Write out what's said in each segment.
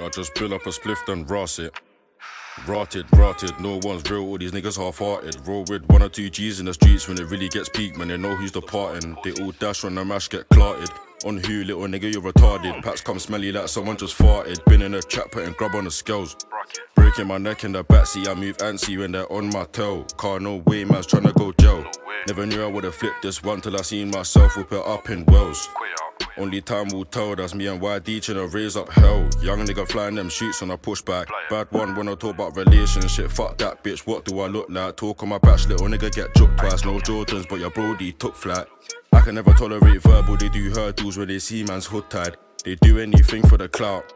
I just pull up a spliff then ras it. Rotted, rotted, no one's real, all these niggas half-hearted. Roll with one or two G's in the streets when it really gets peak Man, they know who's departing. They all dash when the mash get clotted. On who, little nigga, you're retarded. Pats come smelly like someone just farted. Been in a trap putting grub on the scales. Breaking my neck in the backseat, I move antsy when they're on my tail. Car, no way, man's tryna go jail. Never knew I would've flipped this one till I seen myself whip it up in Wells only time will tell, that's me and YD trying to raise up hell. Young nigga flying them shoots on a pushback. Bad one when I talk about relationship. Fuck that bitch, what do I look like? Talk on my patch, little nigga get juked twice. No Jordans, but your brody took flat. I can never tolerate verbal, they do hurdles when they see man's hood tied. They do anything for the clout.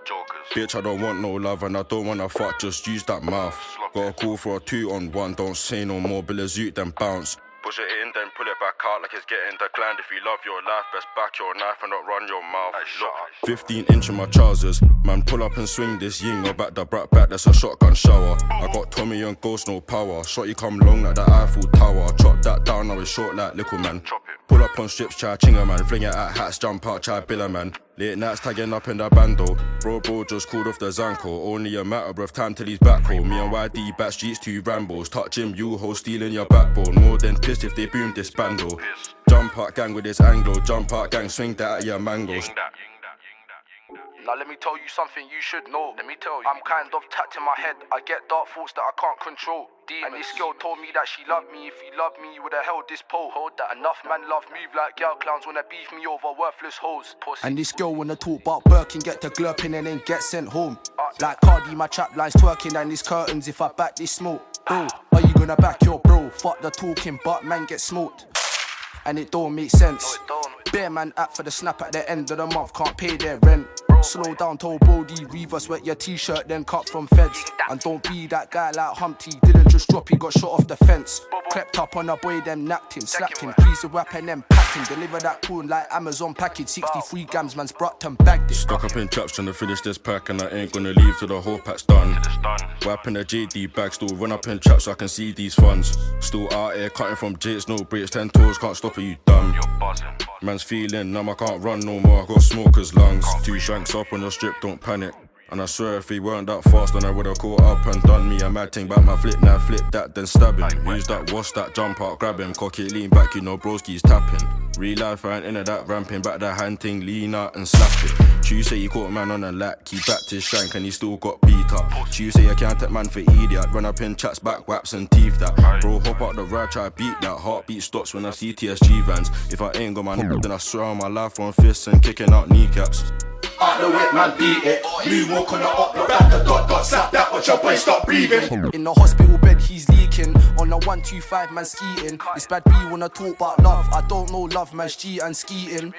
Bitch, I don't want no love and I don't wanna fuck, just use that mouth. Got a call for a two on one, don't say no more, Bill Zoot then bounce. Push it in, then pull it back out like it's getting declined. If you love your life, best back your knife and not run your mouth. Look, 15 inch in my trousers. Man, pull up and swing this ying or back the brat back, that's a shotgun shower. I got Tommy and Ghost, no power. Shotty come long like the Eiffel Tower. Chop that down, now it's short like little man. Pull up on strips, try chinga man. Fling it at hats, jump out, try biller man. Late nights tagging up in the bando. Bro, bro, just called off the Zanko. Only a matter of time till he's back home. Me and YD back streets, two Rambos. Touch him, you ho, stealing your backbone. More than pissed if they boom this bando. Jump out gang with this Anglo. Jump out gang, swing that at your mangoes. Now let me tell you something you should know. Let me tell you. I'm kind of tapped in my head. I get dark thoughts that I can't control. Demons. And this girl told me that she loved me. If you love me, you would've held this pole. Hold that. Enough man love move like girl clowns wanna beef me over worthless hoes. Pussy. And this girl wanna talk about Birkin, get the glurping and then get sent home. Uh. Like Cardi, my trap lines twerking and these curtains if I back this smoke. Bro, are you gonna back your bro? Fuck the talking, but man get smoked. And it don't make sense. Bear man act for the snap at the end of the month, can't pay their rent. Slow down, told Brody, reverse wet your t-shirt, then cut from feds. And don't be that guy like Humpty, didn't just drop, he got shot off the fence. Crept up on a boy, then napped him, slapped him, creased the rap and then packed him. Deliver that cool like Amazon package, 63 grams, man's brought and bagged it. Stuck up in traps trying to finish this pack and I ain't gonna leave till the whole pack's done. In the JD bag, still run up in traps so I can see these funds. Still out here cutting from Jakes, no breaks, ten toes, can't stop it, you dumb. Man's feeling numb, I can't run no more, I got smokers lungs. Two shanks up on the strip, don't panic. And I swear if he weren't that fast, then I would've caught up and done me a mad thing. Back my flip, now flip that, then stab him. Who's that? What's that? Jump out, grab him, cock it, lean back, you know broski's tapping. Real life, I ain't into that ramping, back that hand thing, lean out and slap it. Chew say he caught a man on a lack, he backed his shank and he still got beat up. Say I can't take man for idiot, run up in chats, back whaps and teeth that. Bro, hop out the ride, try beat that. Heartbeat stops when I see TSG vans. If I ain't got my n- then I swear on my life on fists and kicking out kneecaps. Out the wet man beat it. Moonwalk on the up, look back the dot dot, slap that, watch your boy stop breathing. In the hospital bed, he's leaking. On the 125, man skiing. It's bad B wanna talk about love. I don't know love, man, G and skiing.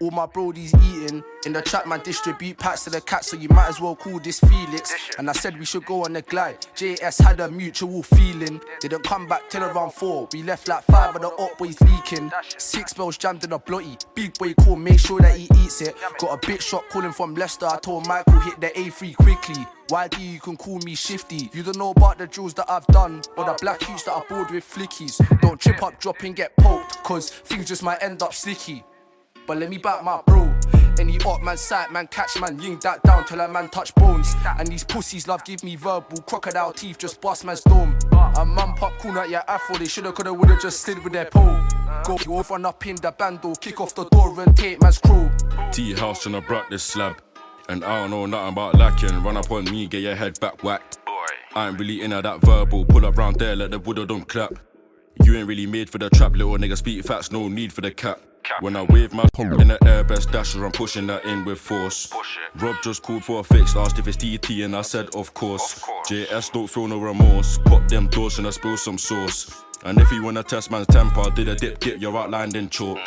All my brodies eating. In the trap, man, distribute packs to the cat, so you might as well call this Felix. And I said we should go on the glide. JS had a mutual feeling. Didn't come back till around four. We left like five of the up boys leaking. Six bells jammed in a blotty. Big boy call, make sure that he eats it. Got a bit shot calling from Leicester. I told Michael hit the A3 quickly. YD, you can call me shifty. You don't know about the drills that I've done or the black hues that I board with flickies. Don't trip up, drop and get poked, cause things just might end up sticky. But let me back my bro. Any up man sight, man catch man, ying that down till a man touch bones. And these pussies love give me verbal crocodile teeth, just bust man's dome. A man pop cool at your afro, they shoulda coulda woulda just slid with their pole. Go you run up in the bando, kick off the door and take man's crew. T house tryna brought this slab. And I don't know nothing about lacking. Run up on me, get your head back whacked. I ain't really into that verbal. Pull up round there, let the wood don't clap. You ain't really made for the trap, little nigga. Speak facts, no need for the cap. When I wave my pump in the air, best dasher, I'm pushing that in with force. Rob just called for a fix, asked if it's DT, and I said, of course. JS don't feel no remorse. Pop them doors and I spill some sauce. And if you wanna test man's temper, did a dip dip, you're outlined in chalk.